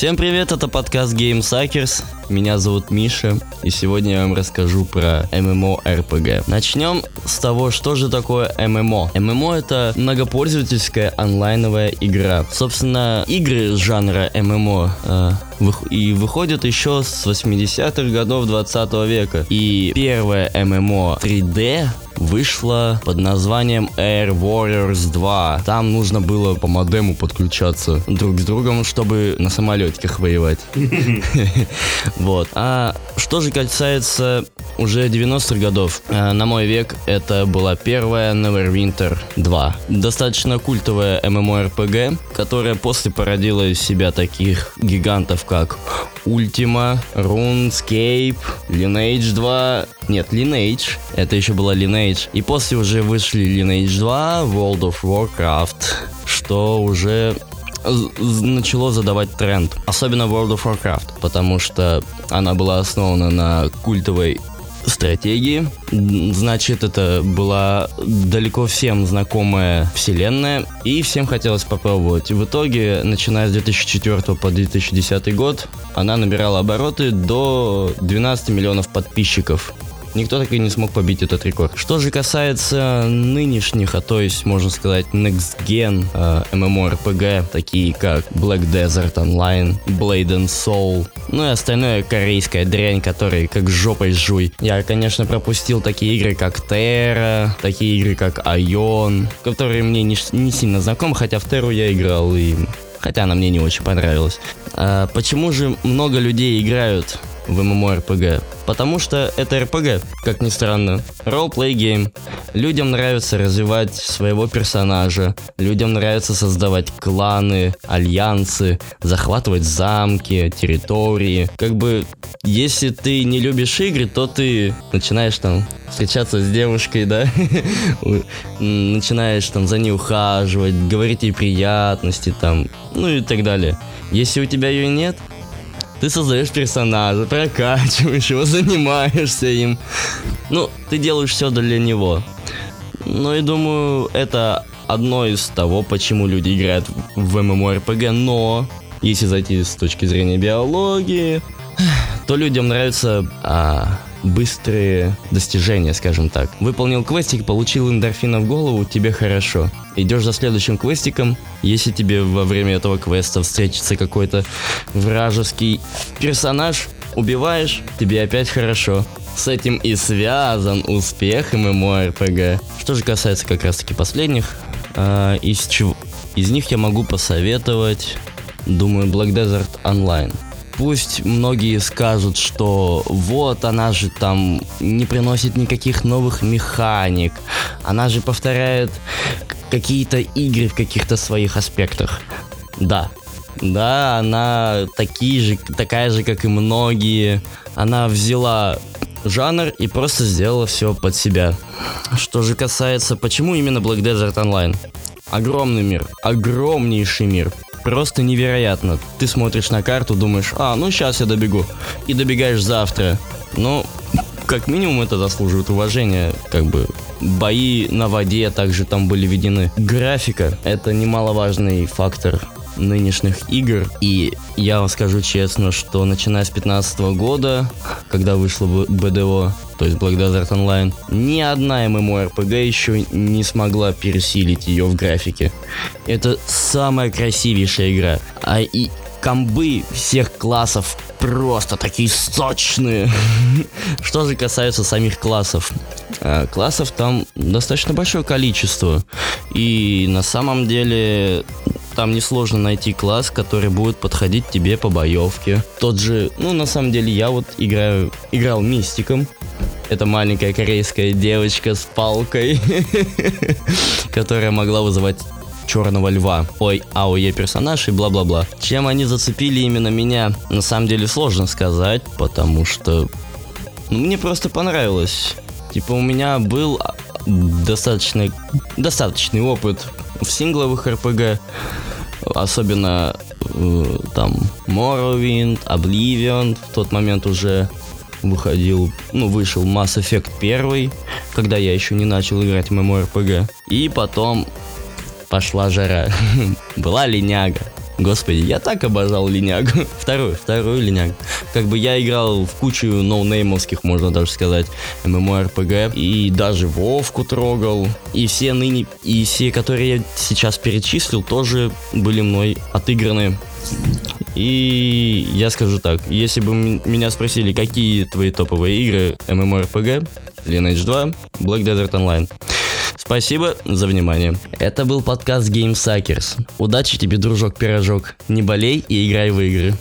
Всем привет, это подкаст Game Suckers. Меня зовут Миша, и сегодня я вам расскажу про MMORPG. Начнем с того, что же такое MMO. MMO это многопользовательская онлайновая игра. Собственно, игры жанра MMO э, и выходят еще с 80-х годов 20 века. И первое MMO 3D вышла под названием Air Warriors 2. Там нужно было по модему подключаться друг с другом, чтобы на самолетиках воевать. Вот. А что же касается уже 90-х годов, э, на мой век это была первая Neverwinter 2. Достаточно культовая MMORPG, которая после породила из себя таких гигантов, как Ultima, RuneScape, Lineage 2. Нет, Lineage. Это еще была Lineage. И после уже вышли Lineage 2, World of Warcraft, что уже начало задавать тренд. Особенно World of Warcraft, потому что она была основана на культовой стратегии. Значит, это была далеко всем знакомая вселенная, и всем хотелось попробовать. В итоге, начиная с 2004 по 2010 год, она набирала обороты до 12 миллионов подписчиков. Никто так и не смог побить этот рекорд. Что же касается нынешних, а то есть, можно сказать, next gen э, MMORPG, такие как Black Desert Online, Blade and Soul, ну и остальное корейская дрянь, которая как жопой жуй. Я, конечно, пропустил такие игры, как Terra, такие игры, как Ion, которые мне не, не сильно знакомы, хотя в Terra я играл и хотя она мне не очень понравилась. А почему же много людей играют в MMORPG? Потому что это RPG, как ни странно. Role-play game. Людям нравится развивать своего персонажа. Людям нравится создавать кланы, альянсы, захватывать замки, территории. Как бы, если ты не любишь игры, то ты начинаешь там встречаться с девушкой, да? Начинаешь там за ней ухаживать, говорить ей приятности там, ну и так далее. Если у тебя ее нет, ты создаешь персонажа, прокачиваешь его, занимаешься им. Ну, ты делаешь все для него. Ну и думаю, это одно из того, почему люди играют в MMORPG, но если зайти с точки зрения биологии, то людям нравится а, быстрые достижения, скажем так. Выполнил квестик, получил эндорфина в голову, тебе хорошо. Идешь за следующим квестиком, если тебе во время этого квеста встретится какой-то вражеский персонаж, убиваешь, тебе опять хорошо. С этим и связан успех MMORPG. Что же касается как раз таки последних, э, из чего... Из них я могу посоветовать, думаю, Black Desert Online пусть многие скажут, что вот она же там не приносит никаких новых механик, она же повторяет какие-то игры в каких-то своих аспектах. Да, да, она такие же, такая же, как и многие. Она взяла жанр и просто сделала все под себя. Что же касается, почему именно Black Desert Online? Огромный мир, огромнейший мир просто невероятно. Ты смотришь на карту, думаешь, а, ну сейчас я добегу. И добегаешь завтра. Ну, как минимум это заслуживает уважения, как бы бои на воде также там были введены. Графика — это немаловажный фактор нынешних игр. И я вам скажу честно, что начиная с 2015 года, когда вышло БДО, то есть Black Desert Online, ни одна MMORPG еще не смогла пересилить ее в графике. Это самая красивейшая игра. А и комбы всех классов просто такие сочные. Что же касается самих классов. А, классов там достаточно большое количество. И на самом деле там несложно найти класс, который будет подходить тебе по боевке. Тот же, ну на самом деле я вот играю, играл мистиком. Это маленькая корейская девочка с палкой, которая могла вызывать черного льва. Ой, АОЕ персонаж и бла-бла-бла. Чем они зацепили именно меня, на самом деле сложно сказать, потому что ну, мне просто понравилось. Типа у меня был достаточно, достаточный опыт в сингловых РПГ, особенно э, там Morrowind, Oblivion, в тот момент уже выходил, ну, вышел Mass Effect 1, когда я еще не начал играть в MMORPG. И потом пошла жара. Была линяга. Господи, я так обожал линягу. Вторую, вторую линягу. Как бы я играл в кучу ноунеймовских, можно даже сказать, MMORPG. И даже Вовку трогал. И все ныне, и все, которые я сейчас перечислил, тоже были мной отыграны. И я скажу так, если бы меня спросили, какие твои топовые игры MMORPG, Lineage 2, Black Desert Online. Спасибо за внимание. Это был подкаст Game Suckers. Удачи тебе, дружок-пирожок. Не болей и играй в игры.